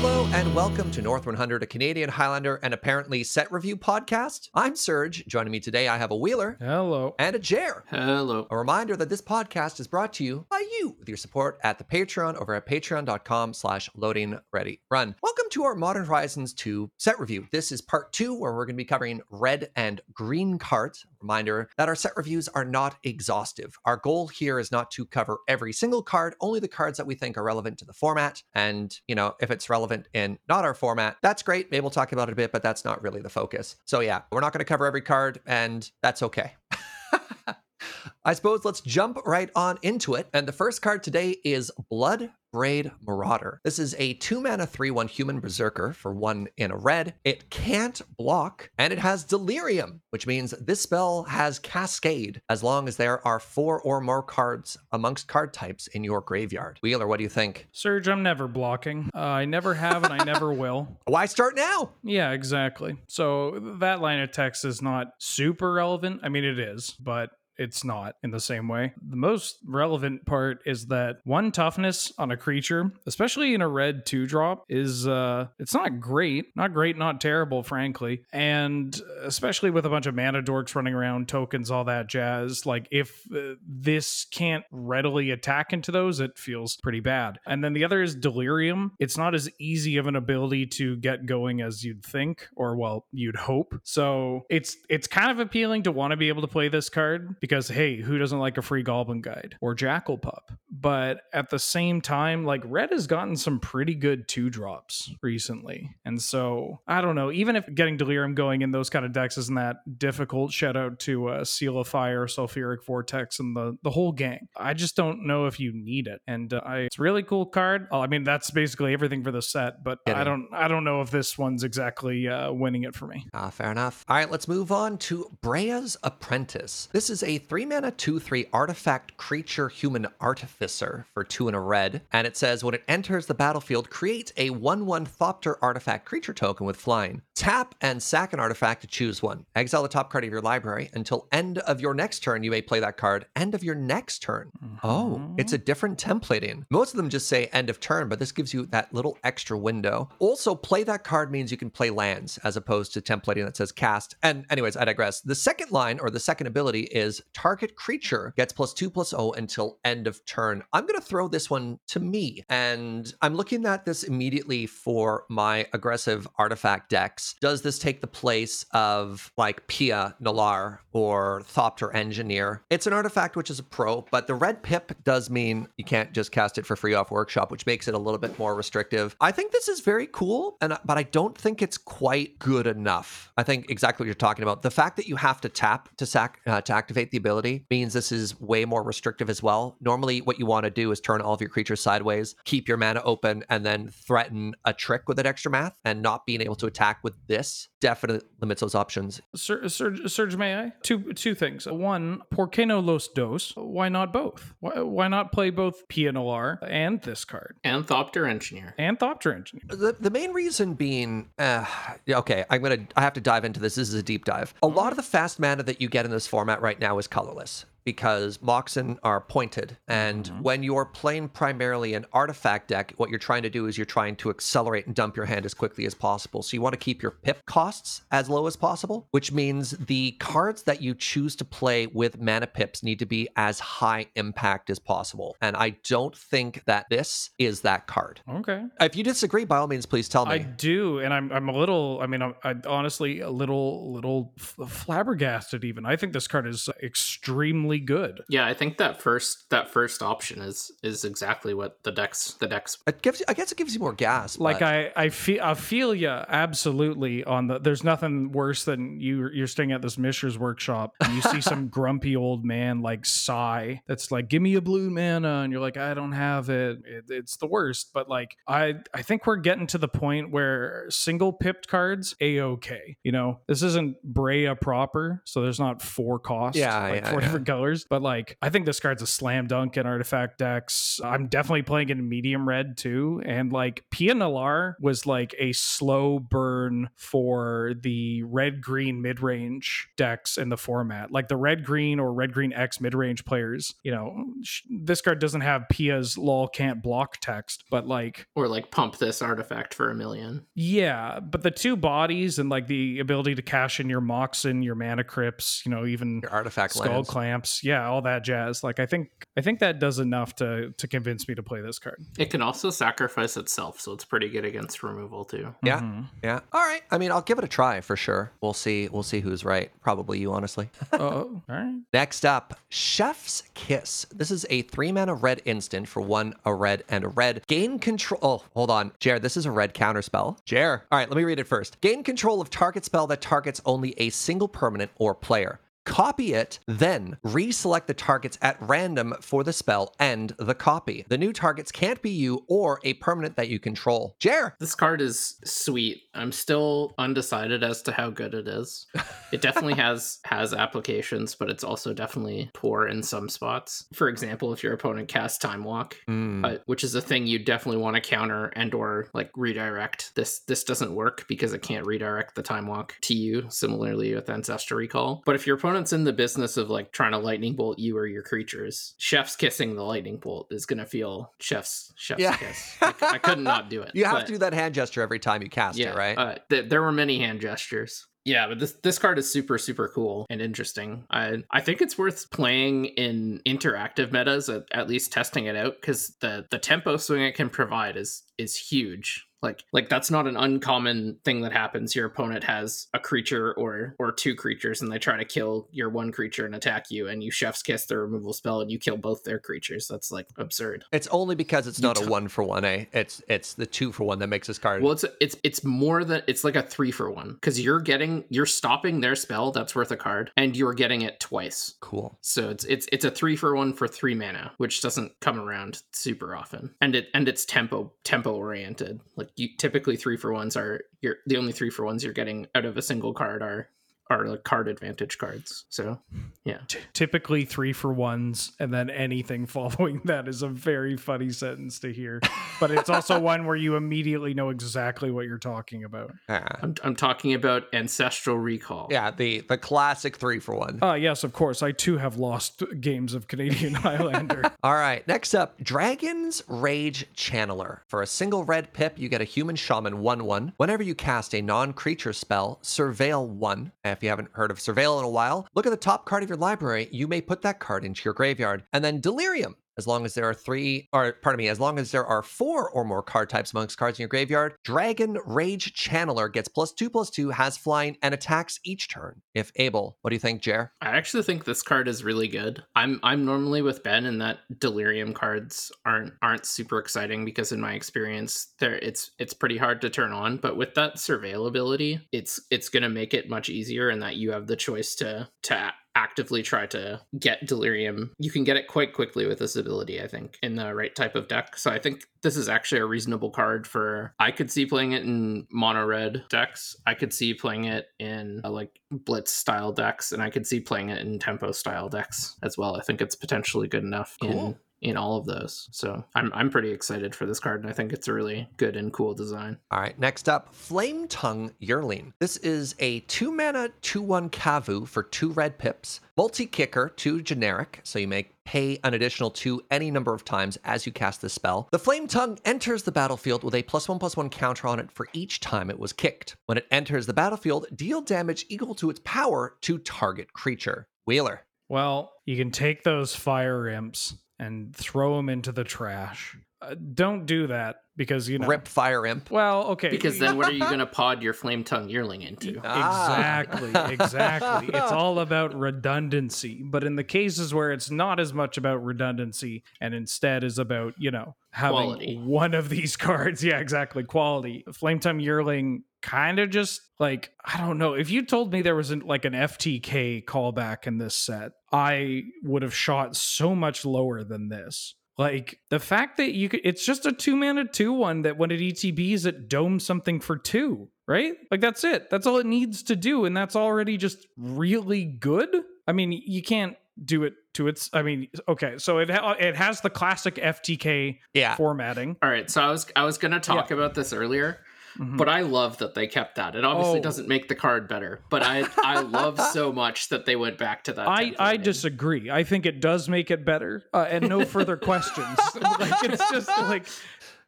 Hello and welcome to North 100, a Canadian Highlander and apparently set review podcast. I'm Serge. Joining me today, I have a Wheeler Hello. and a Jer. Hello. A reminder that this podcast is brought to you by you with your support at the Patreon over at patreon.com slash loading ready run. Welcome to our Modern Horizons 2 set review. This is part two where we're going to be covering red and green cards. Reminder that our set reviews are not exhaustive. Our goal here is not to cover every single card, only the cards that we think are relevant to the format. And, you know, if it's relevant in not our format, that's great. Maybe we'll talk about it a bit, but that's not really the focus. So yeah, we're not going to cover every card, and that's okay. I suppose let's jump right on into it. And the first card today is Blood Braid Marauder. This is a two mana, three one human berserker for one in a red. It can't block, and it has Delirium, which means this spell has Cascade as long as there are four or more cards amongst card types in your graveyard. Wheeler, what do you think? Serge, I'm never blocking. Uh, I never have and I never will. Why start now? Yeah, exactly. So that line of text is not super relevant. I mean, it is, but it's not in the same way. The most relevant part is that one toughness on a creature, especially in a red two drop, is uh it's not great. Not great, not terrible, frankly. And especially with a bunch of mana dorks running around, tokens, all that jazz. Like if uh, this can't readily attack into those, it feels pretty bad. And then the other is delirium. It's not as easy of an ability to get going as you'd think, or well, you'd hope. So it's it's kind of appealing to want to be able to play this card because hey, who doesn't like a free goblin guide or jackal pup? But at the same time, like red has gotten some pretty good two drops recently. And so I don't know, even if getting delirium going in those kind of decks isn't that difficult, shout out to uh, Seal of Fire, Sulfuric Vortex, and the the whole gang. I just don't know if you need it. And uh, I, it's a really cool card. Oh, I mean, that's basically everything for the set, but Get I don't I don't know if this one's exactly uh, winning it for me. Ah, fair enough. All right, let's move on to Breya's Apprentice. This is a three mana, two, three artifact creature human artificer for two and a red. And it says when it enters the battlefield, create a 1 1 Thopter artifact creature token with flying. Tap and sack an artifact to choose one. Exile the top card of your library until end of your next turn. You may play that card. End of your next turn. Oh, uh-huh. it's a different templating. Most of them just say end of turn, but this gives you that little extra window. Also, play that card means you can play lands as opposed to templating that says cast. And, anyways, I digress. The second line or the second ability is target creature gets plus two plus O until end of turn. I'm going to throw this one to me. And I'm looking at this immediately for my aggressive artifact decks. Does this take the place of like Pia Nalaar or Thopter Engineer? It's an artifact which is a pro, but the red pip does mean you can't just cast it for free off workshop, which makes it a little bit more restrictive. I think this is very cool, and but I don't think it's quite good enough. I think exactly what you're talking about. The fact that you have to tap to sac uh, to activate the ability means this is way more restrictive as well. Normally, what you want to do is turn all of your creatures sideways, keep your mana open, and then threaten a trick with an extra math. And not being able to attack with this definitely limits those options. Sir, Serge, Serge, may I? Two two things. One, por qué no los dos? Why not both? Why, why not play both Pia Nalaar and this card And Thopter Engineer. and Thopter Engineer? The, the main reason being, uh, okay, I'm gonna, I have to dive into this. This is a deep dive. A lot of the fast mana that you get in this format right now is colorless because Moxen are pointed. And mm-hmm. when you're playing primarily an artifact deck, what you're trying to do is you're trying to accelerate and dump your hand as quickly as possible. So you want to keep your pip costs as low as possible, which means the cards that you choose to play with mana pips need to be as high impact as possible. And I don't think that this is that card. Okay. If you disagree, by all means, please tell me. I do, and I'm I'm a little. I mean, I'm, I honestly a little little flabbergasted. Even I think this card is extremely good. Yeah, I think that first that first option is is exactly what the decks the decks It gives, I guess, it gives you more gas. Like but- I, I feel, I feel you absolutely on the. There's nothing worse than you. You're staying at this Mishra's workshop and you see some grumpy old man like sigh. That's like, give me a blue mana, and you're like, I don't have it. it. It's the worst. But like, I, I think we're getting to the point where single pipped cards a okay. You know, this isn't Breya proper, so there's not four costs. Yeah, like yeah, four yeah. different colors. Colors. But like, I think this card's a slam dunk in artifact decks. I'm definitely playing it in medium red too. And like, Pia Nalaar was like a slow burn for the red green mid range decks in the format. Like the red green or red green X mid range players, you know, sh- this card doesn't have Pia's lol can't block text, but like, Or like pump this artifact for a million. yeah, but the two bodies and like the ability to cash in your Moxen, your mana crypts, you know, even Your artifact skull lands. clamps, yeah, all that jazz. Like I think I think that does enough to to convince me to play this card. It can also sacrifice itself, so it's pretty good against removal too. Yeah. Mhm. Yeah. All right. I mean, I'll give it a try for sure. We'll see. We'll see who's right. Probably you, honestly. Oh, all right. Next up, Chef's Kiss. This is a three mana red instant for one, a red, and a red. Gain control. Oh, hold on. jared this is a red counter spell. jared All right, let me read it first. Gain control of target spell that targets only a single permanent or player. Copy it, then reselect the targets at random for the spell and the copy. The new targets can't be you or a permanent that you control. Jer. This card is sweet. I'm still undecided as to how good it is. It definitely has has applications, but it's also definitely poor in some spots. For example, if your opponent casts Time Walk, Mm. uh, which is a thing you definitely want to counter and or like redirect. This this doesn't work because it can't redirect the Time Walk to you. Similarly with Ancestral Recall, but if your opponent's in the business of like trying to lightning bolt you or your creatures, Chef's kissing the lightning bolt is gonna feel Chef's Chef's Yeah. kiss. I, I couldn't not do it. You have but- to do that hand gesture every time you cast it, right? uh, th- there were many hand gestures. Yeah, but this this card is super super cool and interesting. I I think it's worth playing in interactive metas at, at least testing it out because the the tempo swing it can provide is is huge. Like like that's not an uncommon thing that happens. Your opponent has a creature or or two creatures and they try to kill your one creature and attack you and you chef's kiss their removal spell and you kill both their creatures. That's like absurd. It's only because it's not a t- one for one, eh? It's it's the two for one that makes this card. Well, it's it's it's more than it's like a three for one because you're getting you're stopping their spell that's worth a card, and you're getting it twice. cool. So it's it's it's a three for one for three mana, which doesn't come around super often, and it and it's tempo tempo oriented. Like you typically three for ones are you're the only three for ones you're getting out of a single card are are like card advantage cards. So yeah, T- typically three for ones, and then anything following that is a very funny sentence to hear. But it's also one where you immediately know exactly what you're talking about. Ah. I'm I'm talking about ancestral recall. yeah, the the classic three for one. Ah, yes, of course. I too have lost games of Canadian Highlander. All right, next up, Dragon's Rage Channeler. For a single red pip, you get a human shaman 1 1. Whenever you cast a non creature spell, Surveil 1. If you haven't heard of Surveil in a while, look at the top card of your library. You may put that card into your graveyard. And then Delirium. As long as there are three, or pardon me, as long as there are four or more card types amongst cards in your graveyard, Dragon Rage Channeler gets plus two plus two, has flying, and attacks each turn if able. What do you think, Jer? I actually think this card is really good. I'm I'm normally with Ben in that delirium cards aren't aren't super exciting because in my experience there it's it's pretty hard to turn on, but with that surveil ability, it's it's going to make it much easier in that you have the choice to to actively try to get delirium. You can get it quite quickly with this ability, I think, in the right type of deck. So I think this is actually a reasonable card for I could see playing it in mono red decks. I could see playing it in uh, like blitz style decks and I could see playing it in tempo style decks as well. I think it's potentially good enough Cool. in all of those. So I'm I'm pretty excited for this card and I think it's a really good and cool design. All right, next up, Flame Tongue Yearling. This is a two mana, two one Kavu for two red pips, multi kicker, two generic, so you may pay an additional two any number of times as you cast this spell. The Flame Tongue enters the battlefield with a plus one plus one counter on it for each time it was kicked. When it enters the battlefield, deal damage equal to its power to target creature. Wheeler. Well, you can take those fire imps and throw them into the trash. Uh, don't do that because you know. Rip Fire Imp. Well, okay. Because then what are you going to pod your flame tongue yearling into? Ah. Exactly, exactly. it's all about redundancy. But in the cases where it's not as much about redundancy and instead is about, you know, having Quality. one of these cards, yeah, exactly, quality. Flame tongue Yearling kind of just like, I don't know. If you told me there was an, like an FTK callback in this set, I would have shot so much lower than this. Like the fact that you could, it's just a two mana two one that when it ETBs, it domes something for two, right? Like that's it. That's all it needs to do. And that's already just really good. I mean, you can't do it to its. I mean, okay, so it ha- it has the classic FTK Yeah. formatting. All right, so I was I was gonna talk about this earlier, Mhm. but I love that they kept that. It obviously Oh. doesn't make the card better, but I I love so much that they went back to that. I, I name. disagree. I think it does make it better, uh, and no further questions. like it's just like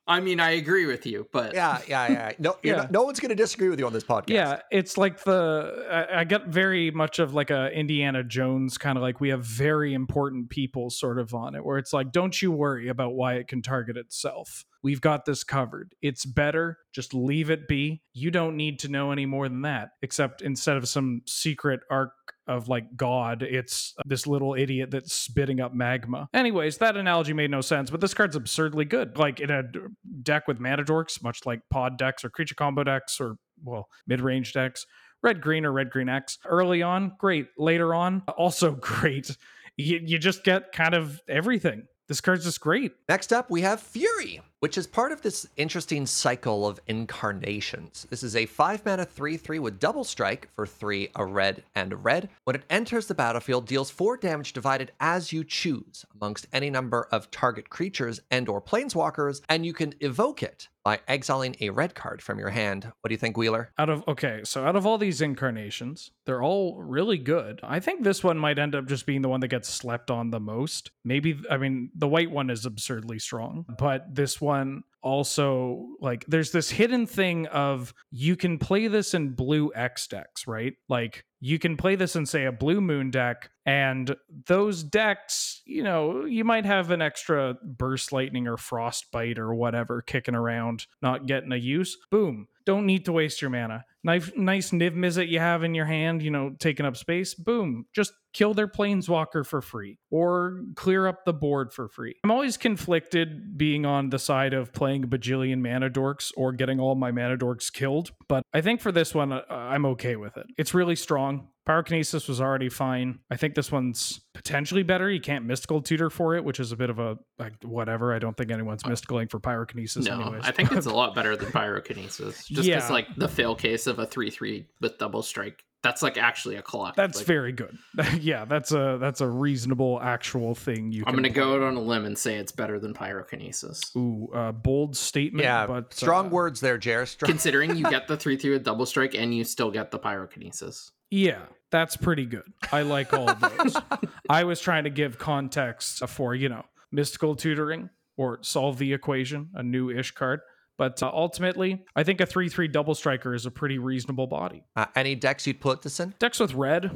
I mean, I agree with you, but Yeah, yeah, yeah. No, Yeah. not- no one's going to disagree with you on this podcast. Yeah, it's like the I, I get very much of like a Indiana Jones kind of like we have very important people sort of on it, where it's like, don't you worry about why it can target itself. We've got this covered. It's better. Just leave it be. You don't need to know any more than that. Except instead of some secret arc of like God, it's this little idiot that's spitting up magma. Anyways, that analogy made no sense, but this card's absurdly good. Like in a deck with mana dorks, much like pod decks or creature combo decks or well, mid-range decks, red green or red green X. Early on, great. Later on, also great. You, you just get kind of everything. This card's just great. Next up, we have Fury, which is part of this interesting cycle of incarnations. This is a 5 mana 3 3 with double strike for 3, a red and a red. When it enters the battlefield, deals 4 damage divided as you choose amongst any number of target creatures and or planeswalkers, and you can evoke it by exiling a red card from your hand. What do you think, Wheeler? Out of okay, so out of all these incarnations, they're all really good. I think this one might end up just being the one that gets slept on the most. Maybe I mean the white one is absurdly strong, but this one also like there's this hidden thing of you can play this in blue X decks, right? Like you can play this in say a blue moon deck and those decks, you know, you might have an extra burst lightning or frostbite or whatever kicking around, not getting a use. Boom. Don't need to waste your mana. Nice, nice Niv Mizzet you have in your hand, you know, taking up space. Boom. Just kill their planeswalker for free or clear up the board for free. I'm always conflicted being on the side of playing a bajillion mana dorks or getting all my mana dorks killed, but I think for this one, uh, I'm okay with it. It's really strong. Pyrokinesis was already fine. I think this one's potentially better. You can't mystical tutor for it, which is a bit of a like whatever. I don't think anyone's mysticaling for pyrokinesis no, anyways. I think it's a lot better than pyrokinesis. Just Yeah. because like the fail case of a three three with double strike, that's like actually a collect. That's Like, very good. yeah, that's a that's a reasonable actual thing you I'm gonna play. go out on a limb and say it's better than pyrokinesis. Ooh, uh, bold statement. Yeah, but strong uh, words there, Jer. Strong- Considering you get the three three with double strike and you still get the pyrokinesis. Yeah, that's pretty good. I like all of those. I was trying to give context for you know mystical tutoring or solve the equation, a new ish card. But uh, ultimately, I think a three three double striker is a pretty reasonable body. Uh, any decks you'd put this in? Decks with red,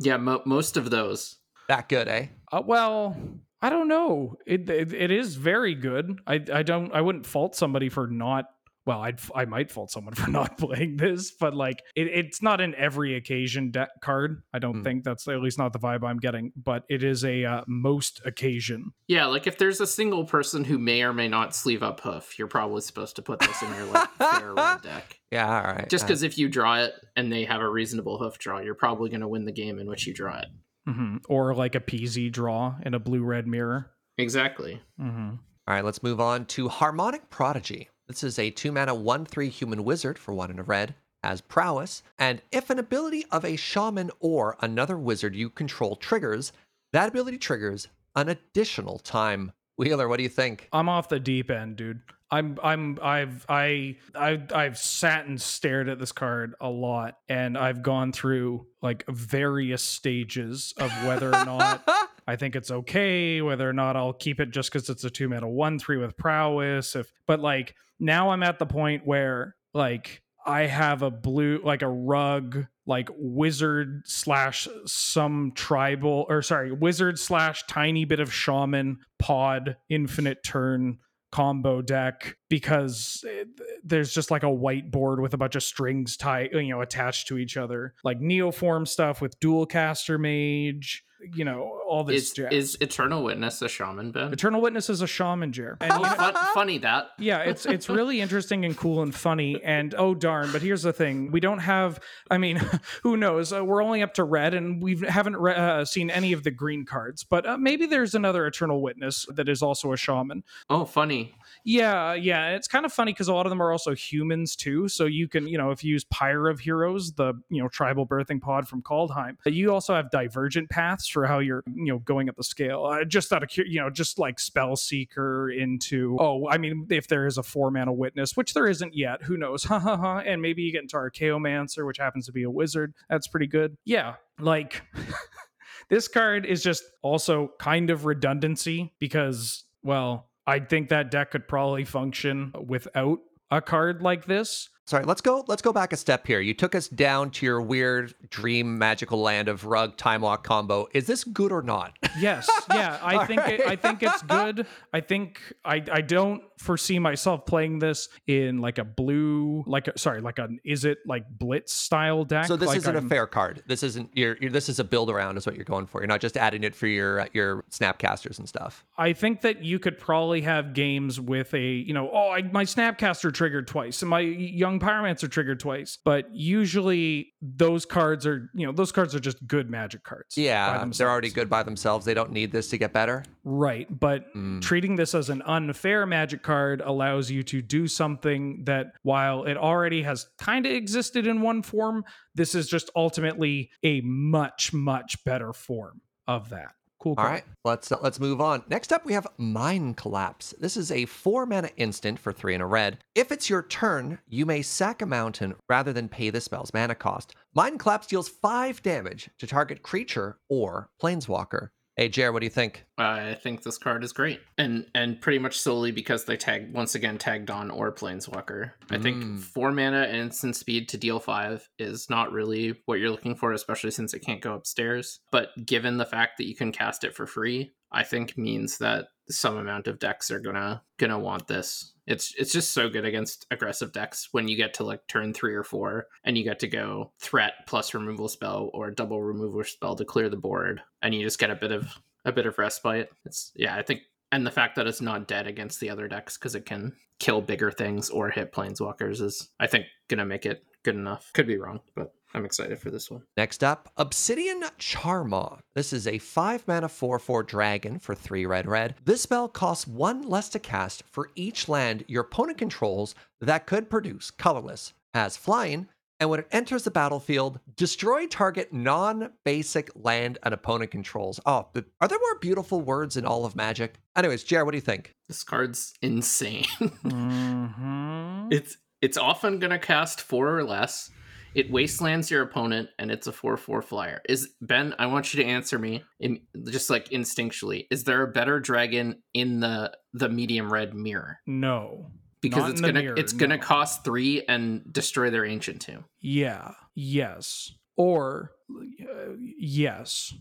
Yeah, mo- most of those. That good, eh? Uh, well, I don't know. It, it it is very good. I I don't I wouldn't fault somebody for not. Well, I'd I might fault someone for not playing this, but like it, it's not an every occasion deck card. I don't Hmm. think that's at least not the vibe I'm getting. But it is a uh, most occasion. Yeah, like if there's a single person who may or may not sleeve up hoof, you're probably supposed to put this in your like fair red deck. Yeah, all right. Just Uh, because if you draw it and they have a reasonable hoof draw, you're probably going to win the game in which you draw it. hmm Or like a PZ draw in a blue red mirror. Exactly. hmm All right, let's move on to Harmonic Prodigy. This is a 2 mana 1 3 human wizard for 1 and a red, has prowess, and if an ability of a shaman or another wizard you control triggers, that ability triggers an additional time. Wheeler, what do you think? I'm off the deep end, dude. I'm I'm I've I I I've sat and stared at this card a lot and I've gone through like various stages of whether or not I think it's okay, whether or not I'll keep it just because it's a two mana one three with prowess. If but like now I'm at the point where like I have a blue like a rug like wizard slash some tribal or sorry wizard slash tiny bit of shaman pod infinite turn combo deck because eh, there's just like a whiteboard with a bunch of strings tied you know attached to each other. Like neoform stuff with dual caster mage you know all this Is, jazz. is Eternal Witness a shaman, Ben? eternal witness is a shaman jer and Oh, you know- fun, funny that. yeah it's it's really interesting and cool and funny and oh darn but here's the thing we don't have i mean who knows uh, we're only up to red and we haven't re- uh, seen any of the green cards but uh, maybe there's another eternal witness that is also a shaman Oh, funny. Yeah, yeah. It's kind of funny because a lot of them are also humans too. So you can, you know, if you use Pyre of Heroes, the you know tribal birthing pod from Kaldheim, you also have divergent paths for how you're, you know, going up the scale. Uh, just out of you know, just like Spell Seeker into. Oh, I mean, if there is a four mana witness, which there isn't yet, who knows? Ha ha ha. And maybe you get into Archaeomancer, which happens to be a wizard. That's pretty good. Yeah, like. this card is just also kind of redundancy because, well, I think that deck could probably function without a card like this. Sorry, let's go. Let's go back a step here. You took us down to your weird dream magical land of rug time walk combo. Is this good or not? Yes, yeah, I think it, I think it's good. I think I I don't foresee myself playing this in like a blue like a, sorry like an is it like blitz style deck. So this Like, isn't a I'm- fair card. This isn't your, your. This is a build around, is what you're going for. You're not just adding it for your your snapcasters and stuff. I think that you could probably have games with a, you know, oh, I, my Snapcaster triggered twice and my Young Pyromancer triggered twice. But usually those cards are, you know, those cards are just good magic cards. Yeah, they're already good by themselves. They don't need this to get better. Right. But Mm. treating this as an unfair magic card allows you to do something that, while it already has kind of existed in one form, this is just ultimately a much, much better form of that. Cool. Card. right, let's uh, let's move on. Next up, we have Mine Collapse. This is a four mana instant for three and a red. If it's your turn, you may sack a mountain rather than pay the spell's mana cost. Mine Collapse deals five damage to target creature or planeswalker. Hey, Jer, what do you think? I think this card is great, and and pretty much solely because they tag once again tagged on or planeswalker. I Mm. think four mana and instant speed to deal five is not really what you're looking for, especially since it can't go upstairs. But given the fact that you can cast it for free, I think means that some amount of decks are gonna gonna want this. It's it's just so good against aggressive decks when you get to like turn three or four and you get to go threat plus removal spell or double removal spell to clear the board, and you just get a bit of a bit of respite. It's yeah, I think, and the fact that it's not dead against the other decks because it can kill bigger things or hit planeswalkers is I think gonna make it good enough. Could be wrong, but I'm excited for this one. Next up, Obsidian Charmaw. This is a 5 mana 4 4 dragon for 3 red red. This spell costs 1 less to cast for each land your opponent controls that could produce colorless, has flying, and when it enters the battlefield, destroy target non basic land an opponent controls. Oh, but are there more beautiful words in all of Magic? Anyways, Jared, what do you think? This card's insane. Mhm. it's it's often gonna cast four or less. It wastelands your opponent, and it's a four-four flyer. Is Ben? I want you to answer me, in, just like instinctually. Is there a better dragon in the the medium red mirror? No. Because Not it's gonna mirror, it's gonna cost three and destroy their ancient tomb. Yeah. Yes. Or uh, yes.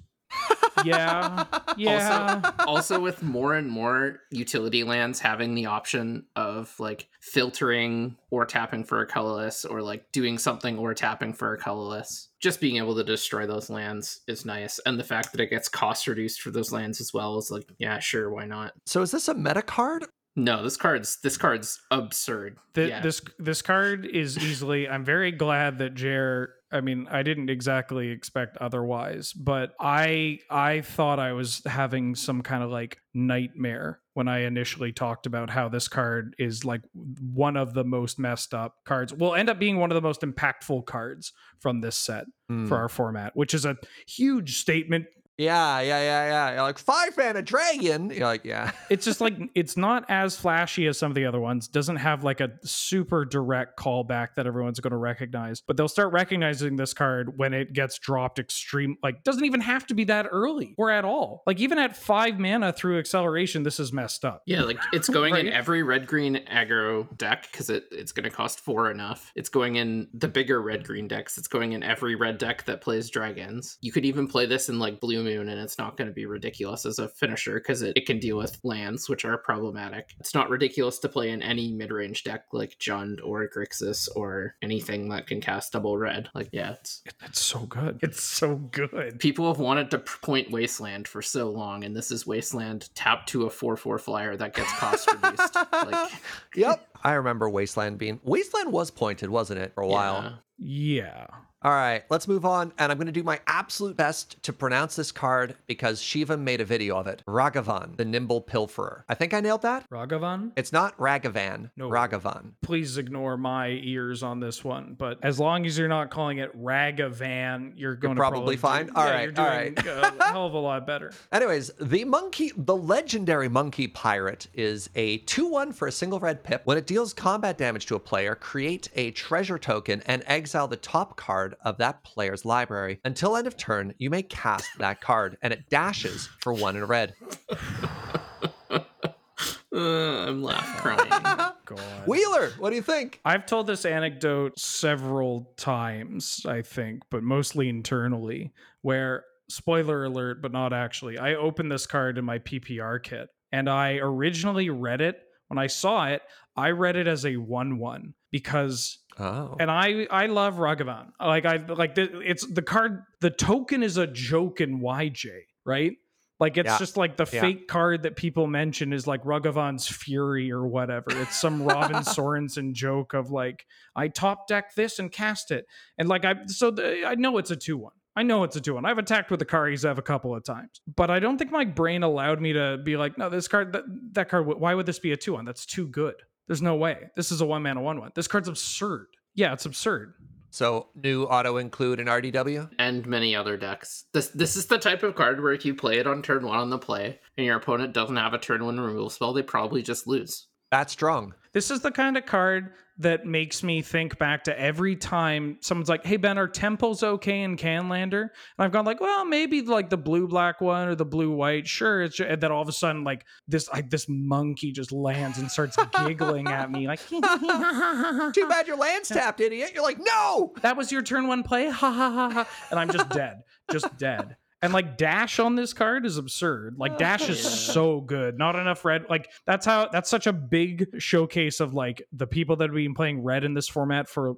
Yeah. Yeah. also with more and more utility lands having the option of like filtering or tapping for a colorless or like doing something or tapping for a colorless just being able to destroy those lands is nice and the fact that it gets cost reduced for those lands as well is like yeah sure why not So is this a meta card? No this card's this card's absurd Th- yeah. This this card is easily. I'm very glad that Jer. I mean, I didn't exactly expect otherwise, but I I thought I was having some kind of like nightmare when I initially talked about how this card is like one of the most messed up cards. Will end up being one of the most impactful cards from this set Hmm. for our format, which is a huge statement Yeah, yeah, yeah, yeah. You're like, 5 mana dragon. You're like, yeah. it's just like it's not as flashy as some of the other ones doesn't have like a super direct callback that everyone's going to recognize but they'll start recognizing this card when it gets dropped extreme like doesn't even have to be that early or at all like even at five mana through acceleration this is messed up Yeah, like it's going in every red green aggro deck because it, it's going to cost four enough. It's going in the bigger red green decks. It's going in every red deck that plays dragons. You could even play this in like Blue Moon and it's not going to be ridiculous as a finisher because it, it can deal with lands, which are problematic. It's not ridiculous to play in any mid range deck like Jund or Grixis or anything that can cast double red. Like, yeah, it's. it's so good it's so good People have wanted to point Wasteland for so long, and this is Wasteland tapped to a 4 4 flyer that gets cost reduced. like, Yep. I remember Wasteland being Wasteland was pointed, wasn't it, for a while? yeah. All right, let's move on. And I'm going to do my absolute best to pronounce this card because Shiva made a video of it. Ragavan, the Nimble Pilferer. I think I nailed that. Ragavan? It's not Ragavan, No. Ragavan. Please ignore my ears on this one. But as long as you're not calling it Ragavan, you're going to probably fine? Do, All yeah, right, you're all doing a hell of a lot better. Anyways, the monkey, the legendary monkey pirate is a 2 1 for a single red pip. When it deals combat damage to a player, create a treasure token and exile the top card of that player's library. Until end of turn, you may cast that card, and it dashes for one in red. Uh, I'm laugh crying. God. Wheeler, what do you think? I've told this anecdote several times, I think, but mostly internally, where spoiler alert, but not actually. I opened this card in my PPR kit and I originally read it. When I saw it, I read it as a 1 1 because Oh. and I I love Ragavan. Like I like the, it's the card the token is a joke in YJ, right? Like it's Yeah. just like the Yeah. fake card that people mention is like Ragavan's Fury or whatever. It's some Robin Sorensen joke of like I top deck this and cast it, and like I so the, I know it's a two one. I know it's a two one. I've attacked with the Karizev a couple of times, but I don't think my brain allowed me to be like, no, this card that that card. Why would this be a two one? That's too good. There's no way. This is a one mana one one. This card's absurd. Yeah, it's absurd. So, new auto include in RDW? and many other decks. This this is the type of card where if you play it on turn one on the play, and your opponent doesn't have a turn one removal spell, they probably just lose. That's strong. This is the kind of card that makes me think back to every time someone's like, "Hey Ben, are temples okay in Canlander?" And I've gone like, "Well, maybe like the blue black one or the blue white, sure." It's and then all of a sudden, like this, like this monkey just lands and starts giggling at me, like, Too bad your land's tapped, idiot. You're like, no! "That was your turn one play," ha ha ha ha, and I'm just dead, just dead. And like dash on this card is absurd. Like dash is so good. Not enough red. Like that's how that's such a big showcase of like the people that have been playing red in this format for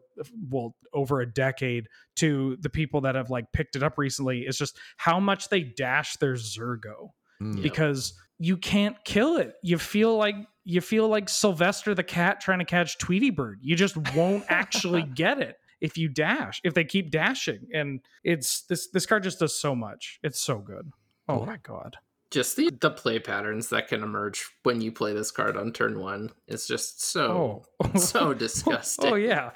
well over a decade to the people that have like picked it up recently. It's just how much they dash their Zurgo Mm. because you can't kill it. You feel like you feel like Sylvester the cat trying to catch Tweety Bird. You just won't actually get it if you dash. If they keep dashing, and it's this this card just does so much. It's so good. Oh Cool. my god. Just the the play patterns that can emerge when you play this card on turn one is just so Oh, so disgusting. oh yeah.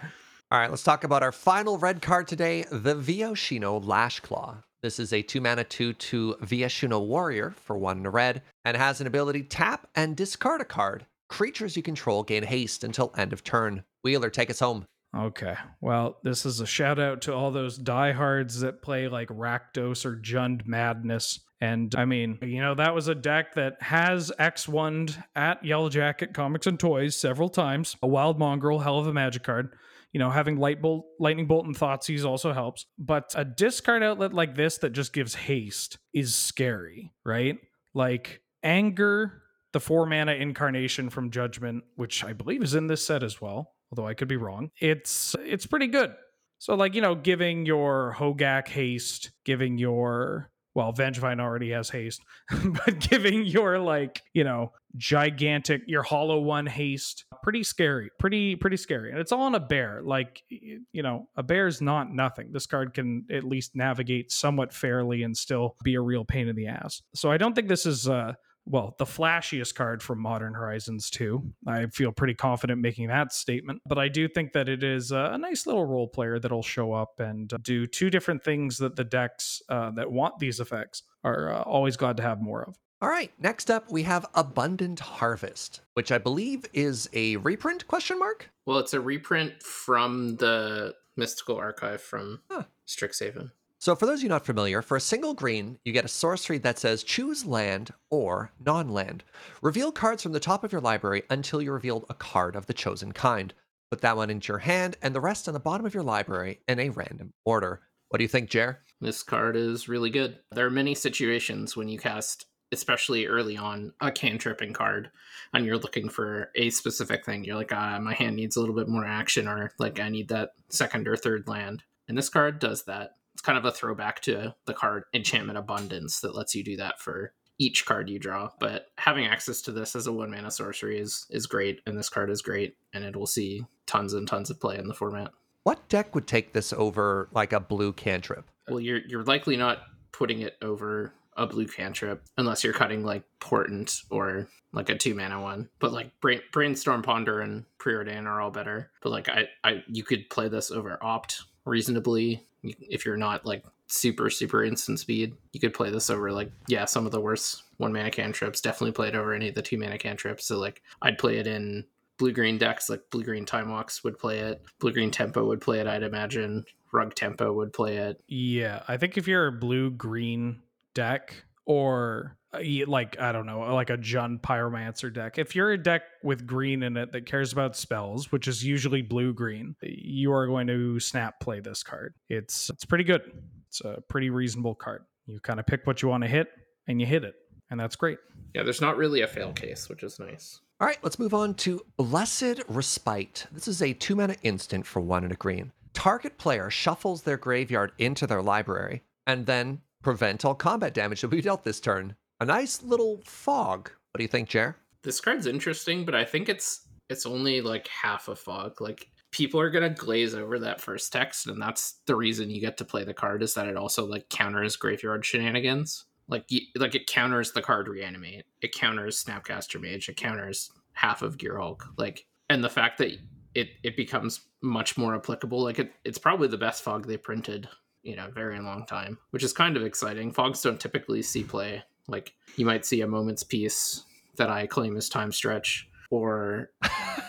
All right, let's talk about our final red card today, the Viashino Lash Claw. This is a two mana 2 2 Viashino Warrior for one in a red and has an ability tap and discard a card. Creatures you control gain haste until end of turn. Wheeler, take us home. Okay. Well, this is a shout out to all those diehards that play like Rakdos or Jund Madness. And I mean, you know, that was a deck that has X1 at Yellow Jacket Comics and Toys several times. A Wild Mongrel, hell of a magic card. You know, having light bolt, lightning bolt, and Thoughtseize also helps. But a discard outlet like this that just gives haste is scary, right? Like anger, the four mana incarnation from Judgment, which I believe is in this set as well, although I could be wrong. It's it's pretty good. So like, you know, giving your Hogaak haste, giving your well, Vengevine already has haste, but giving your like, you know, gigantic your hollow one haste, pretty scary. Pretty pretty scary. And it's all on a bear. Like you know, a bear's not nothing. This card can at least navigate somewhat fairly and still be a real pain in the ass. So I don't think this is uh well, the flashiest card from Modern Horizons 2. I feel pretty confident making that statement, but I do think that it is a, a nice little role player that'll show up and uh, do two different things that the decks uh, that want these effects are uh, always glad to have more of. All right, next up we have Abundant Harvest, which I believe is a reprint question mark? Well, it's a reprint from the Mystical Archive from Huh. Strixhaven. So, for those of you not familiar, for a single green, you get a sorcery that says choose land or non land. Reveal cards from the top of your library until you reveal a card of the chosen kind. Put that one into your hand and the rest on the bottom of your library in a random order. What do you think, Jer? This card is really good. There are many situations when you cast, especially early on, a cantripping card, and you're looking for a specific thing. You're like, ah, my hand needs a little bit more action, or like I need that second or third land. And this card does that. Kind of a throwback to the card Enchantment Abundance that lets you do that for each card you draw. But having access to this as a one mana sorcery is is great, and this card is great, and it will see tons and tons of play in the format. What deck would take this over like a blue cantrip? Well, you're you're likely not putting it over a blue cantrip unless you're cutting like portent or like a two mana one. But like Brain, brainstorm ponder and preordain are all better. But like I, I you could play this over opt reasonably if you're not like super super instant speed. You could play this over like yeah some of the worst one mana cantrips. Definitely play it over any of the two mana cantrips. So like I'd play it in blue green decks like blue green time walks would play it. Blue green tempo would play it. I'd imagine rug tempo would play it. Yeah, I think if you're a blue green deck or uh, like I don't know, like a Jund Pyromancer deck. If you're a deck with green in it that cares about spells, which is usually blue green, you are going to snap play this card. It's it's pretty good. It's a pretty reasonable card. You kind of pick what you want to hit and you hit it, and that's great. Yeah, there's not really a fail case, which is nice. All right, let's move on to Blessed Respite. This is a two mana instant for one and a green. Target player shuffles their graveyard into their library and then prevent all combat damage to be dealt this turn. A nice little fog. What do you think, Jer? This card's interesting, but I think it's it's only like half a fog. Like people are gonna glaze over that first text, and that's the reason you get to play the card is that it also like counters graveyard shenanigans. Like like it counters the card reanimate. It counters Snapcaster Mage. It counters half of Gearhulk. Like and the fact that it it becomes much more applicable. Like it, it's probably the best fog they printed you know very long time, which is kind of exciting. Fogs don't typically see play. Like you might see a moment's peace that I claim as time stretch, or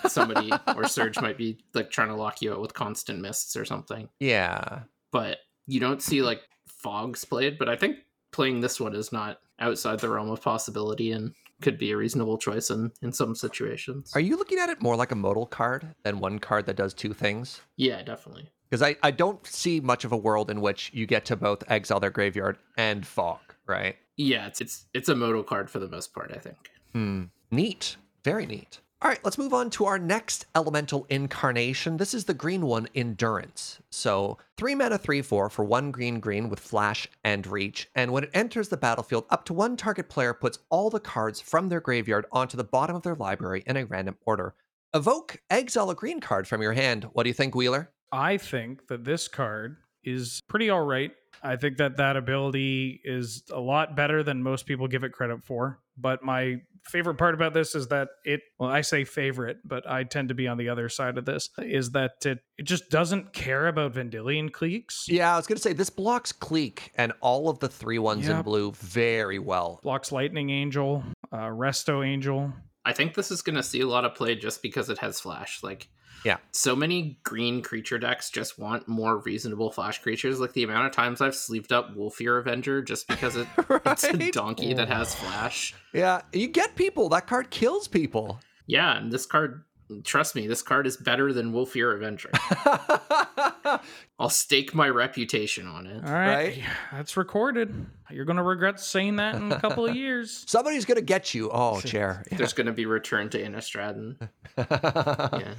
somebody or Serge might be like trying to lock you out with constant mists or something. Yeah. But you don't see like fogs played, but I think playing this one is not outside the realm of possibility and could be a reasonable choice in in some situations. Are you looking at it more like a modal card than one card that does two things? Yeah, definitely. Because I, I don't see much of a world in which you get to both exile their graveyard and fog, right? Yeah, it's it's it's a modal card for the most part, I think. Hmm. Neat. Very neat. All right, let's move on to our next elemental incarnation. This is the green one, Endurance. So, three mana, three, four for one green, green with flash and reach. And when it enters the battlefield, up to one target player puts all the cards from their graveyard onto the bottom of their library in a random order. Evoke, exile a green card from your hand. What do you think, Wheeler? I think that this card is pretty all right. I think that that ability is a lot better than most people give it credit for. But my favorite part about this is that it, well, I say favorite, but I tend to be on the other side of this, is that it, it just doesn't care about Vendilion Cliques. Yeah, I was going to say this blocks Clique and all of the three ones yep. in blue very well. Blocks Lightning Angel, uh, Resto Angel. I think this is going to see a lot of play just because it has Flash. Like, yeah. So many green creature decks just want more reasonable flash creatures. Like the amount of times I've sleeved up Wolfir Avenger just because it, right? it's a donkey that has flash. Yeah. You get people. That card kills people. Yeah. And this card, trust me, this card is better than Wolfir Avenger. I'll stake my reputation on it. All right. right? That's recorded. You're going to regret saying that in a couple of years. Somebody's going to get you. Oh, chair. Yeah. There's going to be return to Innistrad. yeah.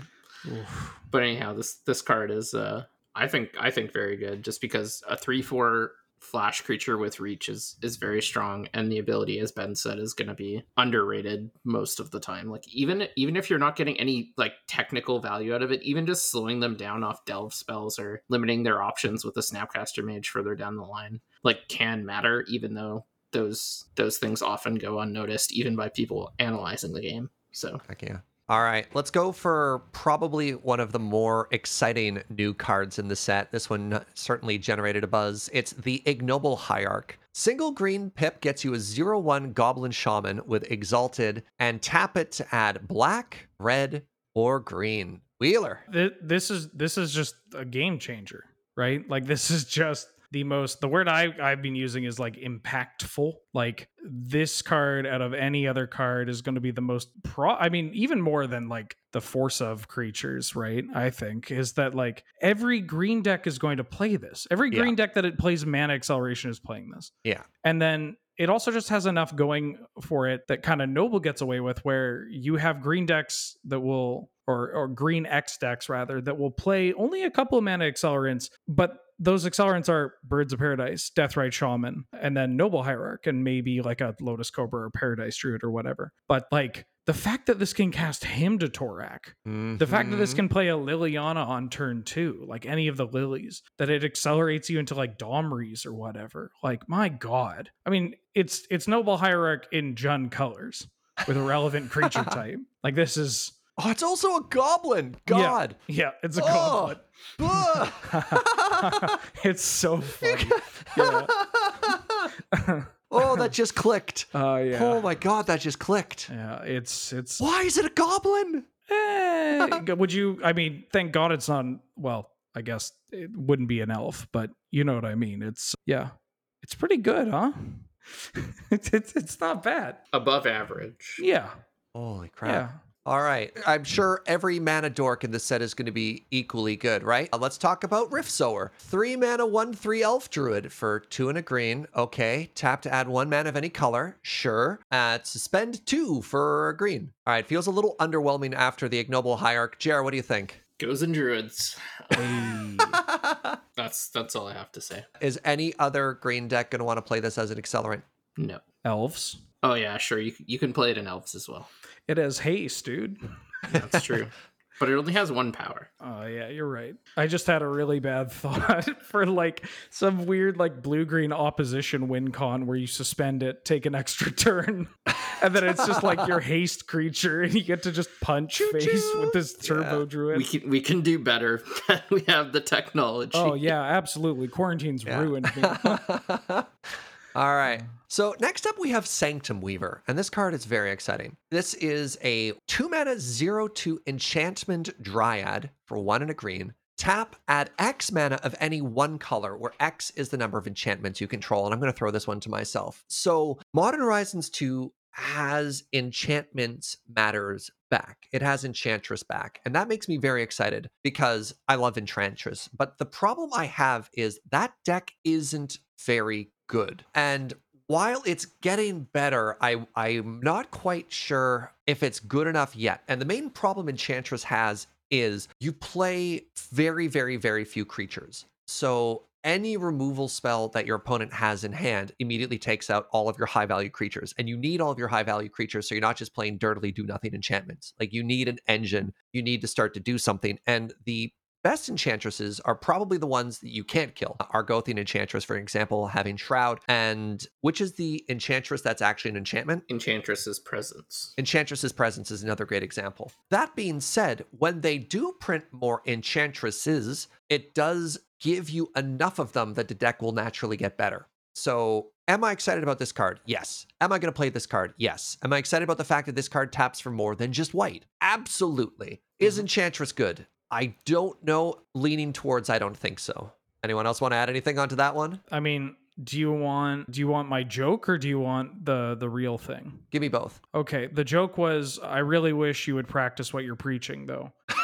Oof. But anyhow, this this card is uh I think I think very good just because a 3/4 flash creature with reach is is very strong and the ability as Ben said is going to be underrated most of the time. Like even even if you're not getting any like technical value out of it, even just slowing them down off delve spells or limiting their options with a snapcaster mage further down the line like can matter even though those those things often go unnoticed even by people analyzing the game. So Heck yeah. All right, let's go for probably one of the more exciting new cards in the set. This one certainly generated a buzz. It's the Ignoble Hierarch. Single green pip gets you a 0 1 Goblin Shaman with Exalted, and tap it to add black, red, or green. Wheeler. This is this is just a game changer, right? Like this is just the most the word I, I've been using is like impactful. Like this card out of any other card is going to be the most pro I mean, even more than like the force of creatures, right? I think is that like every green deck is going to play this. Every green yeah. deck that it plays mana acceleration is playing this. Yeah. And then it also just has enough going for it that kind of noble gets away with where you have green decks that will or or green X decks rather that will play only a couple of mana accelerants, but those accelerants are Birds of Paradise, Deathrite Shaman, and then Noble Hierarch, and maybe like a Lotus Cobra or Paradise Druid or whatever. But like the fact that this can cast Hymn to Tourach, the fact that this Mhm. can play a Liliana on turn two, like any of the lilies, that it accelerates you into like Domries or whatever. Like, my God. I mean, it's it's Noble Hierarch in Jund colors with a relevant creature type. Like this is Oh, it's also a goblin. God. yeah, it's a Oh. goblin. It's so funny. Yeah. oh, that just clicked. Oh yeah. Oh my god, that just clicked. Yeah, it's it's Why is it a goblin? Eh, would you i mean thank god it's not well i guess it wouldn't be an elf but you know what i mean it's yeah it's pretty good huh it's, it's it's not bad Above average. yeah Holy crap. yeah All right. I'm sure every mana dork in the set is going to be equally good, right? Uh, let's talk about Rift Sower. Three mana, one, three elf druid for two and a green. Okay. Tap to add one mana of any color. Sure. Uh, suspend two for a green. All right. Feels a little underwhelming after the ignoble hierarch. Jer, what do you think? Goes in druids. That's that's all I have to say. is any other green deck going to want to play this as an accelerant? No. elves Oh yeah, sure. You you can play it in elves as well. it has haste dude That's true. but it only has one power. oh yeah you're right i just had a really bad thought for like some weird like blue green opposition win con where you suspend it take an extra turn and then it's just like your haste creature and you get to just punch face Choo-choo. with this turbo Yeah. druid We can we can do better. we have the technology. Oh yeah, absolutely. Quarantine's Yeah. ruined me. All right. Mm. So next up we have Sanctum Weaver, and this card is very exciting. This is a two mana zero two enchantment dryad for one and a green. Tap, add X mana of any one color, where X is the number of enchantments you control. And I'm going to throw this one to myself. So Modern Horizons 2 has enchantments matters back. It has Enchantress back. And that makes me very excited because I love Enchantress. But the problem I have is that deck isn't very good. And while it's getting better, I, I'm not quite sure if it's good enough yet. And the main problem Enchantress has is you play very, very, very few creatures. So any removal spell that your opponent has in hand immediately takes out all of your high value creatures. And you need all of your high value creatures. So you're not just playing dirtily do nothing enchantments. Like you need an engine. You need to start to do something. And the best enchantresses are probably the ones that you can't kill. Argothian enchantress, for example, having Shroud, and which is the enchantress that's actually an enchantment? Enchantress's presence. Enchantress's presence is another great example. That being said, when they do print more enchantresses, it does give you enough of them that the deck will naturally get better. So, am I excited about this card? Yes. Am I going to play this card? Yes. Am I excited about the fact that this card taps for more than just white? Absolutely. Is mm-hmm. Enchantress good? I don't know. Leaning towards, I don't think so. Anyone else want to add anything onto that one? I mean, do you want do you want my joke or do you want the the real thing? Give me both. Okay, the joke was I really wish you would practice what you're preaching though.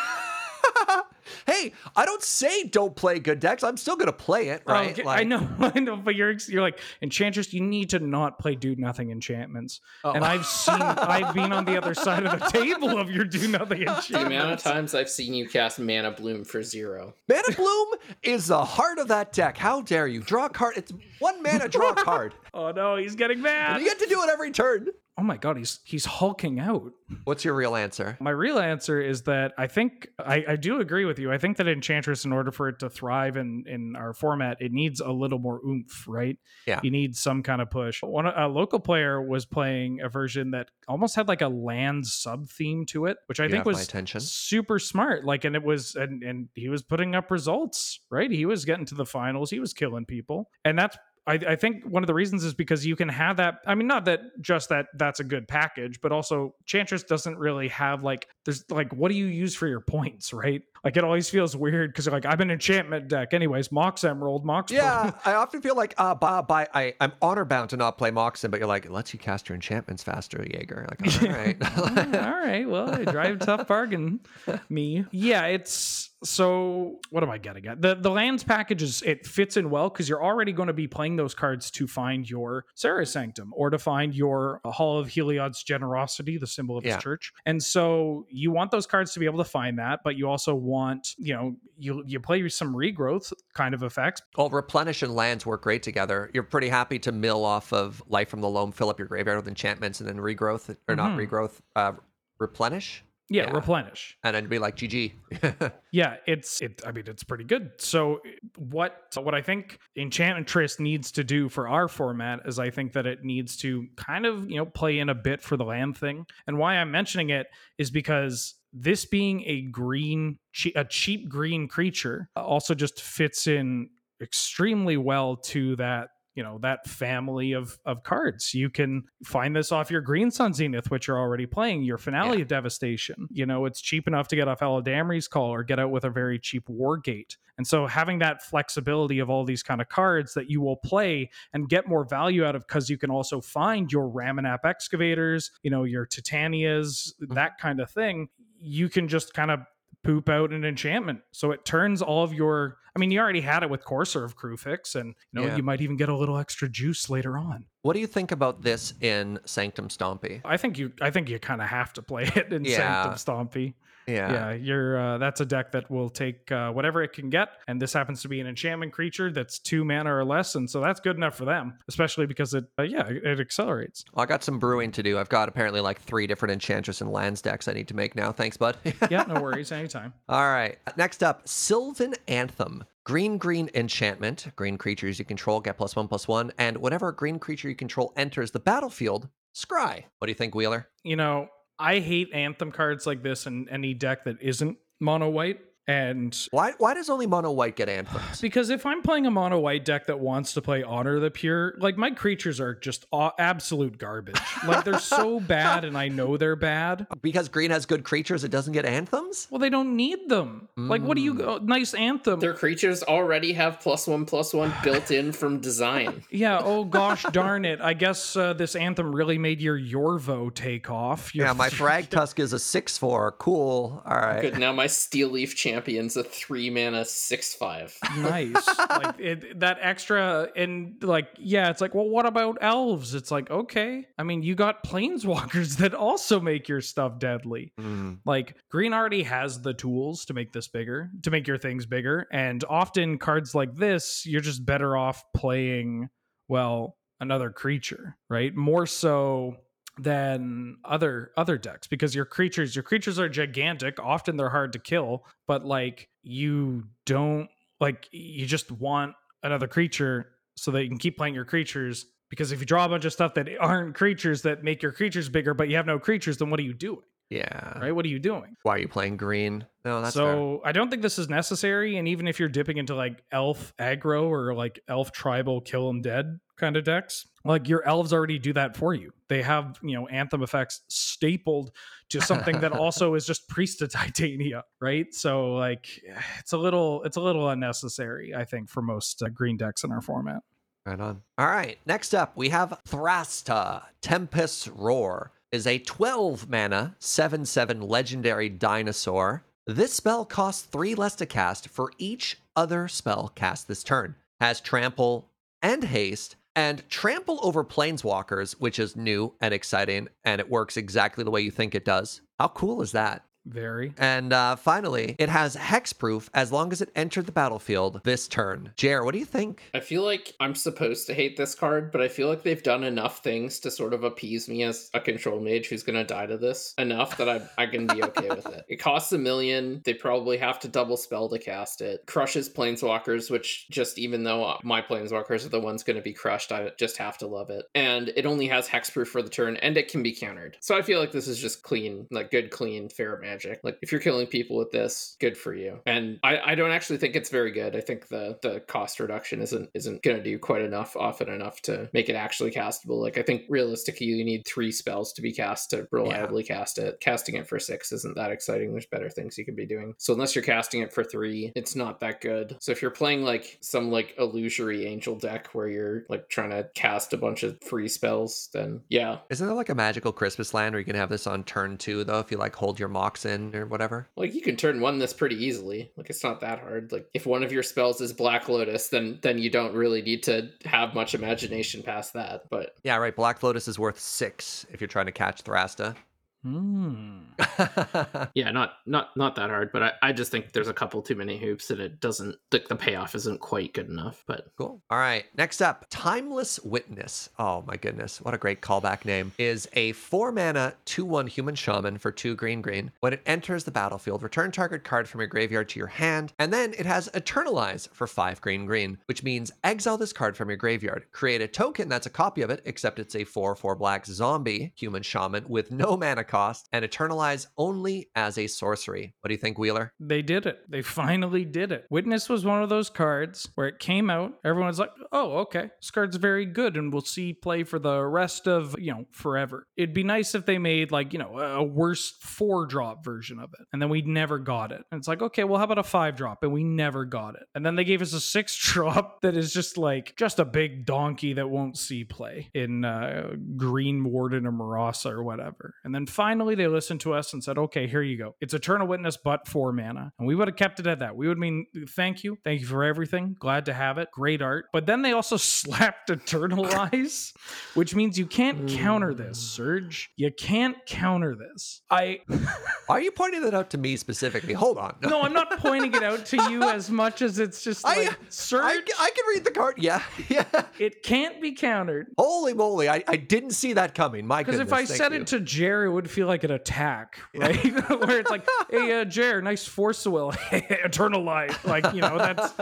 hey, I don't say don't play good decks. I'm still going to play it, oh, right? Oh, Okay, I know, I know, but you're you're like Enchantress. You need to not play do nothing enchantments. Oh. And I've seen, I've been on the other side of the table of your do nothing enchantments. The amount of times I've seen you cast Mana Bloom for zero. Mana Bloom is the heart of that deck. How dare you? Draw a card. It's one mana, draw a card. Oh no, he's getting And mad. you get to do it every turn. Oh my god, he's he's hulking out. What's your real answer? My real answer is that I think I, I do agree with you. I think that Enchantress, in order for it to thrive in in our format, it needs a little more oomph, right? Yeah. you need some kind of push. One a local player was playing a version that almost had like a land sub theme to it, which I You think was super smart. Like, and it was and and he was putting up results, right? He was getting to the finals. He was killing people, and that's I, I think one of the reasons is because you can have that. I mean, not that just that that's a good package, but also Chantress doesn't really have like there's like what do you use for your points, right? Like it always feels weird because like I'm an enchantment deck, anyways. Mox Emerald, Mox. Yeah, I often feel like uh, by, by, I, I'm honor bound to not play Moxen, but you're like, it lets you cast your enchantments faster, Jaeger. Like, all right. All right. Well, I drive tough bargain. Me. Yeah, it's so what am I getting at? The the lands package is it fits in well because you're already going to be playing those cards to find your Serra's Sanctum or to find your Hall of Heliod's generosity, the symbol of Yeah. his church. And so you want those cards to be able to find that, but you also want, you know, you you play some regrowth kind of effects. Well, replenish and lands work great together. You're pretty happy to mill off of Life from the Loam, fill up your graveyard with enchantments, and then regrowth, or not Mhm. regrowth, uh, Replenish? Yeah, Yeah. replenish. And then be like, GG. Yeah, it's it. I mean, it's pretty good. So what what I think Enchantress needs to do for our format is I think that it needs to kind of you know play in a bit for the land thing. And why I'm mentioning it is because this being a green a cheap green creature also just fits in extremely well to that you know that family of of cards. You can find this off your green sun zenith which you're already playing your finale Yeah. of devastation. You know it's cheap enough to get off Eladamri's call or get out with a very cheap Wargate. And so having that flexibility of all these kind of cards that you will play and get more value out of because you can also find your Ramunap excavators you know your titanias mm-hmm. that kind of thing you can just kind of poop out an enchantment. So it turns all of your I mean, you already had it with Courser of Kruphix, and you know, Yeah. you might even get a little extra juice later on. what do you think about this in Sanctum Stompy? I think you I think you kind of have to play it in Yeah. Sanctum Stompy. Yeah. Yeah, you're uh, that's a deck that will take uh, whatever it can get, and this happens to be an enchantment creature that's two mana or less, and so that's good enough for them, especially because it uh, yeah it, it accelerates. Well, I got some brewing to do. I've got apparently like three different Enchantress and Lands decks I need to make now. Thanks, bud. Yeah, no worries, anytime. All right. Next up, Sylvan Anthem. Green, green enchantment. Green creatures you control get plus one, plus one. And whenever a green creature you control enters the battlefield, scry. What do you think, Wheeler? you know, I hate anthem cards like this in any deck that isn't mono white. And Why why does only mono white get anthems? because if I'm playing a mono white deck that wants to play Honor the Pure, like my creatures are just a- absolute garbage. like they're so bad, and I know they're bad. Because green has good creatures, it doesn't get anthems? Well, they don't need them. Like, what do you? Oh, nice anthem. Their creatures already have plus one plus one built in from design. yeah. Oh gosh, darn it. I guess uh, this anthem really made your Yorvo take off. Your- Yeah, my Thragtusk is a 6 4. Cool. All right. Good. Now my Steel Leaf Champion's a three mana six five. nice. Like it, that extra and like yeah it's like well what about elves? It's like okay. I mean you got planeswalkers that also make your stuff deadly. Mm, like green already has the tools to make this bigger to make your things bigger and often cards like this you're just better off playing well another creature right? More so than other other decks because your creatures your creatures are gigantic. Often they're hard to kill but like you don't like you just want another creature so that you can keep playing your creatures because if you draw a bunch of stuff that aren't creatures that make your creatures bigger but you have no creatures then what are you doing yeah. right what are you doing Why are you playing green? No, that's fair. so I don't think this is necessary. And even if you're dipping into like elf aggro or like elf tribal kill them dead kind of decks, like your elves already do that for you. They have, you know, anthem effects stapled to something that also is just priest of titania, right? So like it's a little it's a little unnecessary, I think, for most uh, green decks in our format. Right on. All right. Next up, we have Thrasta. Tempest Roar is a 12 mana, 7 7 legendary dinosaur. This spell costs 3 less to cast for each other spell cast this turn. Has trample and haste, and trample over planeswalkers, which is new and exciting, and it works exactly the way you think it does. How cool is that? Very. And uh, finally, it has hexproof as long as it entered the battlefield this turn. Jer, what do you think? I feel like I'm supposed to hate this card, but I feel like they've done enough things to sort of appease me as a control mage who's going to die to this enough that I, I can be okay with it. It costs a million. They probably have to double spell to cast it. Crushes planeswalkers, which just even though my planeswalkers are the ones going to be crushed, I just have to love it. And it only has hexproof for the turn, and it can be countered. So I feel like this is just clean, like good, clean, fair magic. Like if you're killing people with this, good for you. And I, I don't actually think it's very good. I think the the cost reduction isn't isn't going to do quite enough often enough to make it actually castable. Like I think realistically, you need three spells to be cast to reliably cast it. Casting it for six isn't that exciting. There's better things you could be doing. So unless you're casting it for three, it's not that good. So if you're playing like some like illusory angel deck where you're like trying to cast a bunch of free spells, then yeah, Isn't there like a magical Christmas land where you can have this on turn two though, if you like hold your in or whatever? Like you can turn one this pretty easily. Like it's not that hard. Like if one of your spells is Black Lotus, then then you don't really need to have much imagination past that. But Yeah, right. Black Lotus is worth six if you're trying to catch Thrasta. Hmm. Yeah, not not not that hard, but I, I just think there's a couple too many hoops and it doesn't like the payoff isn't quite good enough. But Cool. All right. Next up, Timeless Witness. Oh my goodness. What a great callback name. Is a four mana, 2 1 human shaman for two green green. When it enters the battlefield, return target card from your graveyard to your hand. And then it has Eternalize for five green green, which means exile this card from your graveyard. Create a token that's a copy of it, except it's a 4 4 black zombie human shaman with no mana cost and Eternalize only as a sorcery. What do you think, Wheeler? They did it. They finally did it. Witness was one of those cards where it came out. Everyone's like, oh, okay. This card's very good and we'll see play for the rest of, you know, forever. It'd be nice if they made like, you know, a worse four drop version of it. And then we never got it. And it's like, okay, well, how about a five drop? And we never got it. And then they gave us a six drop that is just like, just a big donkey that won't see play in uh, Green Warden or Marasa or whatever. And then finally they listened to us and said, okay, here you go. It's Eternal Witness, but four mana. And we would have kept it at that. We would mean, thank you. Thank you for everything. Glad to have it. Great art. But then they also slapped Eternalize, which means you can't counter this, mm. Serge. You can't counter this. I. Why are you pointing that out to me specifically? Hold on. No, I'm not pointing it out to you as much as it's just I- like, Serge, I, I can read the card. Yeah. Yeah. it can't be countered. Holy moly. I, I didn't see that coming. My goodness. Because if I said you. it to Jerry, it would feel like an attack, right? Where it's like, "Hey, uh, Jer, nice force will, eternal life." Like you know, that's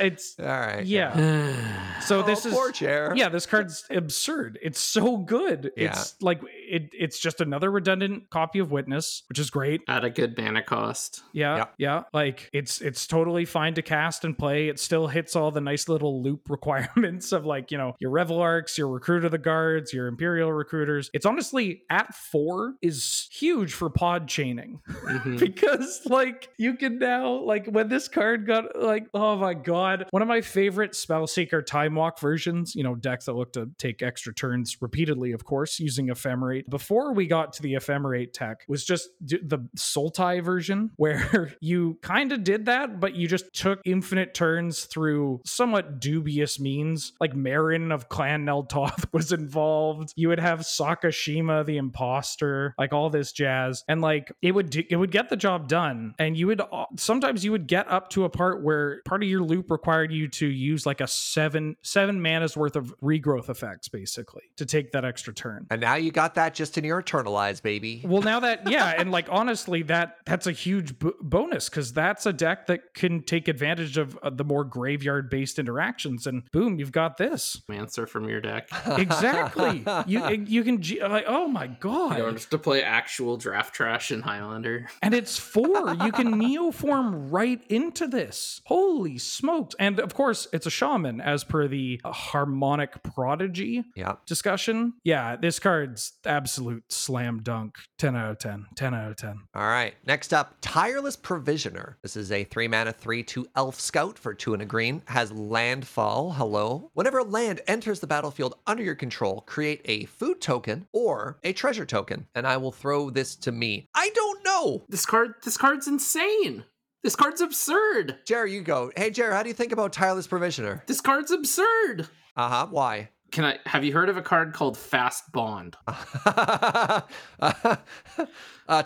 it's All right. yeah. So this oh, is poor chair. yeah, this card's absurd. It's so good. Yeah. It's like it. It's just another redundant copy of Witness, which is great. at a good mana cost. Yeah, Yeah. yeah. Like it's it's totally fine to cast and play. It still hits all the nice little loop requirements of like you know your Reveillarks, your Recruit of the Guards, your Imperial Recruiters. It's honestly at four is huge for pod chaining. Mhm. because like you can now like when this card got like oh my god. One of my favorite spellseeker time walk versions you know decks that look to take extra turns repeatedly of course using ephemerate. Before we got to the ephemerate tech was just d- the sultai version where you kind of did that but you just took infinite turns through somewhat dubious means. Like Marin of clan Neltoth was involved. You would have Sakashima the imposter like all this jazz. And like it would do, it would get the job done. And you would uh, sometimes you would get up to a part where part of your loop required you to use like a seven seven mana's worth of regrowth effects basically to take that extra turn. And now you got that just in your Eternalize, baby. well now that yeah and like honestly that that's a huge b- bonus because that's a deck that can take advantage of uh, the more graveyard based interactions. And boom you've got this. Answer from your deck. exactly. You you can g- like oh my You god. don't have to play actual draft trash in Highlander. And it's four. You can neoform right into this. Holy smokes. And of course, it's a shaman as per the harmonic prodigy yeah. discussion. Yeah, this card's absolute slam dunk. 10 out of 10. 10 out of 10. All right. Next up, Tireless Provisioner. This is a three mana, three, two elf scout for two and a green. Has landfall. Hello. Whenever a land enters the battlefield under your control, create a food token or a treasure token. And I will throw this to me. I don't know. This card this card's insane. This card's absurd. Jerry, you go. Hey, Jerry, how do you think about Tireless Provisioner? This card's absurd. Uh huh. Why? Can I have you heard of a card called Fast Bond? uh,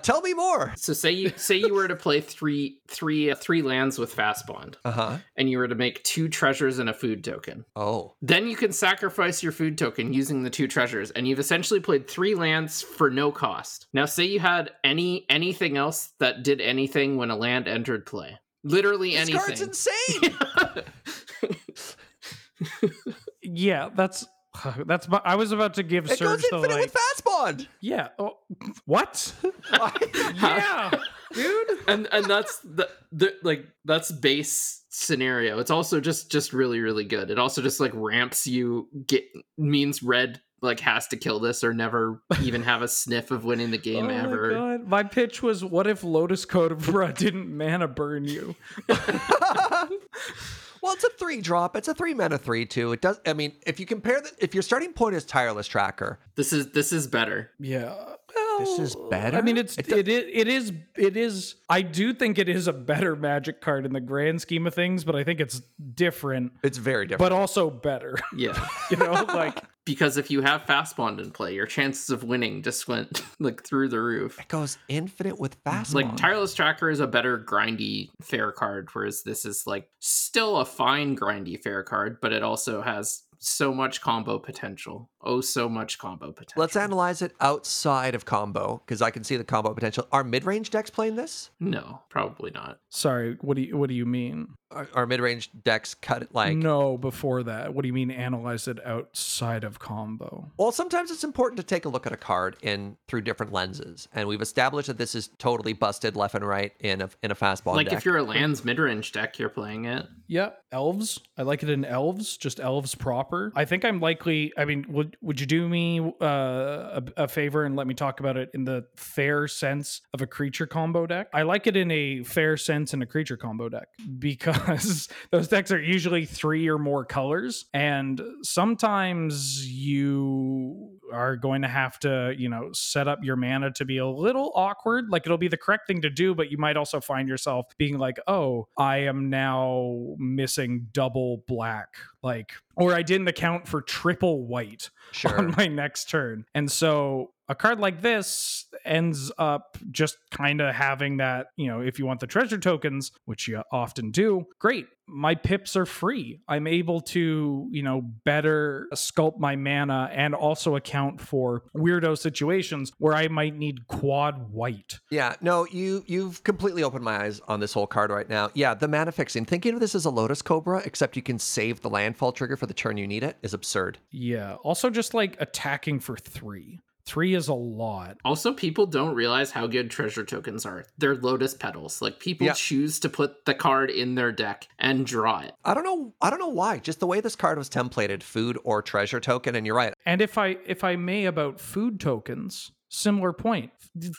tell me more. So say you say you were to play three three uh, three lands with Fast Bond Uh huh. and you were to make two treasures and a food token. Oh. Then you can sacrifice your food token using the two treasures, and you've essentially played three lands for no cost. Now, say you had any anything else that did anything when a land entered play. Literally This anything. card's insane. Yeah, that's. That's my, I was about to give it Serge goes the infinite like, with Fast Bond. yeah. Oh, what? yeah, dude. and and that's the, the like that's base scenario. It's also just just really really good. It also just like ramps you get means red like has to kill this or never even have a sniff of winning the game oh ever. My, God. my pitch was what if Lotus Cobra didn't mana burn you? Well, it's a three drop. It's a three mana three too. It does. I mean, if you compare that, if your starting point is tireless tracker, This is this is better. Yeah. This is better? I mean, it's It it, it, it is it is. I do think it is a better Magic card in the grand scheme of things, but I think it's different, it's very different. but also better. Yeah. you know, like because if you have fast bond in play, your chances of winning just went like through the roof. It goes infinite with fast. Like bond. Tireless Tracker is a better grindy fair card, whereas this is like still a fine grindy fair card, but it also has so much combo potential. Oh, so much combo potential. Let's analyze it outside of combo because I can see the combo potential. Are mid-range decks playing this? No, probably not. Sorry, what do you what do you mean? Are, are mid-range decks cut it like? no, before that. What do you mean analyze it outside of combo? Well, sometimes it's important to take a look at a card in through different lenses, and we've established that this is totally busted left and right in a in a Fast Bond like deck. if you're a lands mid range deck, you're playing it. Yeah, elves. I like it in elves, just elves proper. I think I'm likely. I mean, would would you do me uh, a, a favor and let me talk about it in the fair sense of a creature combo deck? I like it in a fair sense in a creature combo deck because those decks are usually three or more colors, and sometimes you are going to have to, you know, set up your mana to be a little awkward. Like it'll be the correct thing to do, but you might also find yourself being like, oh, I am now missing double black. Like, or I didn't account for triple white sure. on my next turn. And so a card like this ends up just kind of having that, you know, if you want the treasure tokens, which you often do, great. My pips are free. I'm able to, you know, better sculpt my mana and also account for weirdo situations where I might need quad white. Yeah, no, you you've completely opened my eyes on this whole card right now. Yeah, the mana fixing. Thinking of this as a Lotus Cobra, except you can save the landfall trigger for the turn you need it, is absurd. Yeah. Also, just like attacking for three. Three is a lot. Also, people don't realize how good treasure tokens are. They're lotus petals. Like people Yeah. choose to put the card in their deck and draw it. I don't know. I don't know why. Just the way this card was templated, food or treasure token, and you're right. And if I if I may about food tokens, similar point.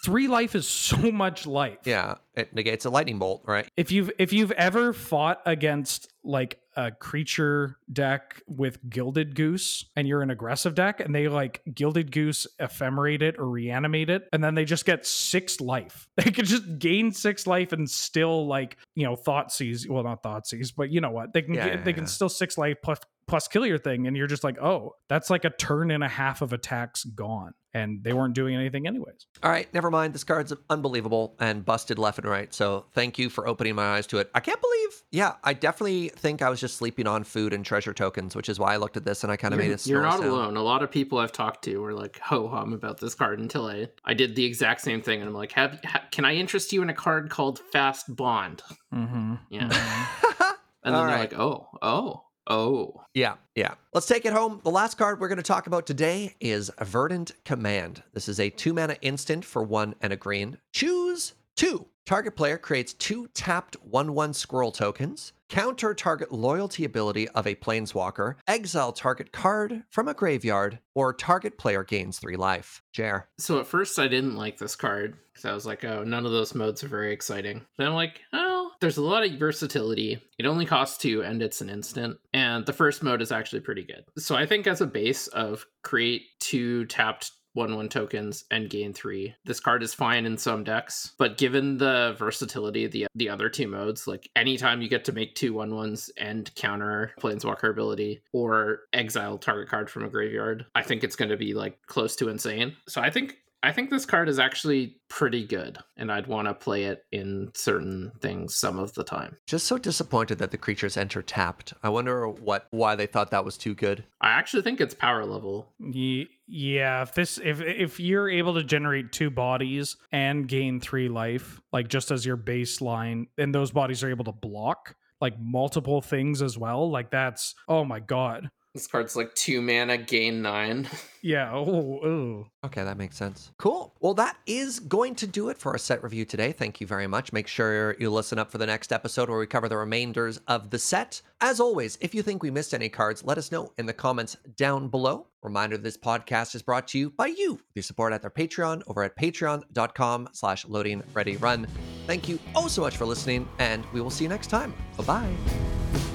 Three life is so much life. Yeah, it negates a lightning bolt, right? If you've if you've ever fought against like a creature deck with gilded goose and you're an aggressive deck and they like gilded goose ephemerate it or reanimate it and then they just get six life. They could just gain six life and still like you know Thoughtseize well not Thoughtseize but you know what? They can Yeah, get, yeah, they can still six life plus plus kill your thing and you're just like oh that's like a turn and a half of attacks gone and they weren't doing anything anyways All right, never mind. This card's unbelievable and busted left and right. So thank you for opening my eyes to it. I can't believe. Yeah, I definitely think I was just sleeping on food and treasure tokens, which is why I looked at this and I kind of made a you're not sound. alone. A lot of people I've talked to were like ho hum about this card until I I did the exact same thing, and I'm like, have, ha, can I interest you in a card called Fast Bond? mm-hmm. Yeah, and then All they're right. like, oh, oh, oh. Yeah, yeah. Let's take it home. The last card we're going to talk about today is Verdant Command. This is a two mana instant for one and a green. Choose two. Target player creates two tapped 1 1 squirrel tokens. Counter target loyalty ability of a planeswalker. Exile target card from a graveyard. Or target player gains three life. Jer. So at first I didn't like this card because I was like, oh, none of those modes are very exciting. Then I'm like, oh, there's a lot of versatility. It only costs two and it's an instant. And the first mode is actually pretty good. So I think as a base of create two tapped one one tokens and gain three. This card is fine in some decks, but given the versatility of the the other two modes, like anytime you get to make two one ones and counter planeswalker ability or exile target card from a graveyard, I think it's going to be like close to insane. So I think I think this card is actually pretty good, and I'd want to play it in certain things some of the time. Just so disappointed that the creatures enter tapped. I wonder what why they thought that was too good. I actually think it's power level. Ye- Yeah, if this if if you're able to generate two bodies and gain three life, like just as your baseline, and those bodies are able to block like multiple things as well, like that's oh my god. This card's like two mana, gain nine. Yeah. Oh, oh. Okay, that makes sense. Cool. Well, that is going to do it for our set review today. Thank you very much. Make sure you listen up for the next episode where we cover the remainders of the set. As always, if you think we missed any cards, let us know in the comments down below. Reminder, this podcast is brought to you by you. with Your support at their Patreon over at patreon.com slash loading ready run. Thank you oh so much for listening, and we will see you next time. Bye-bye.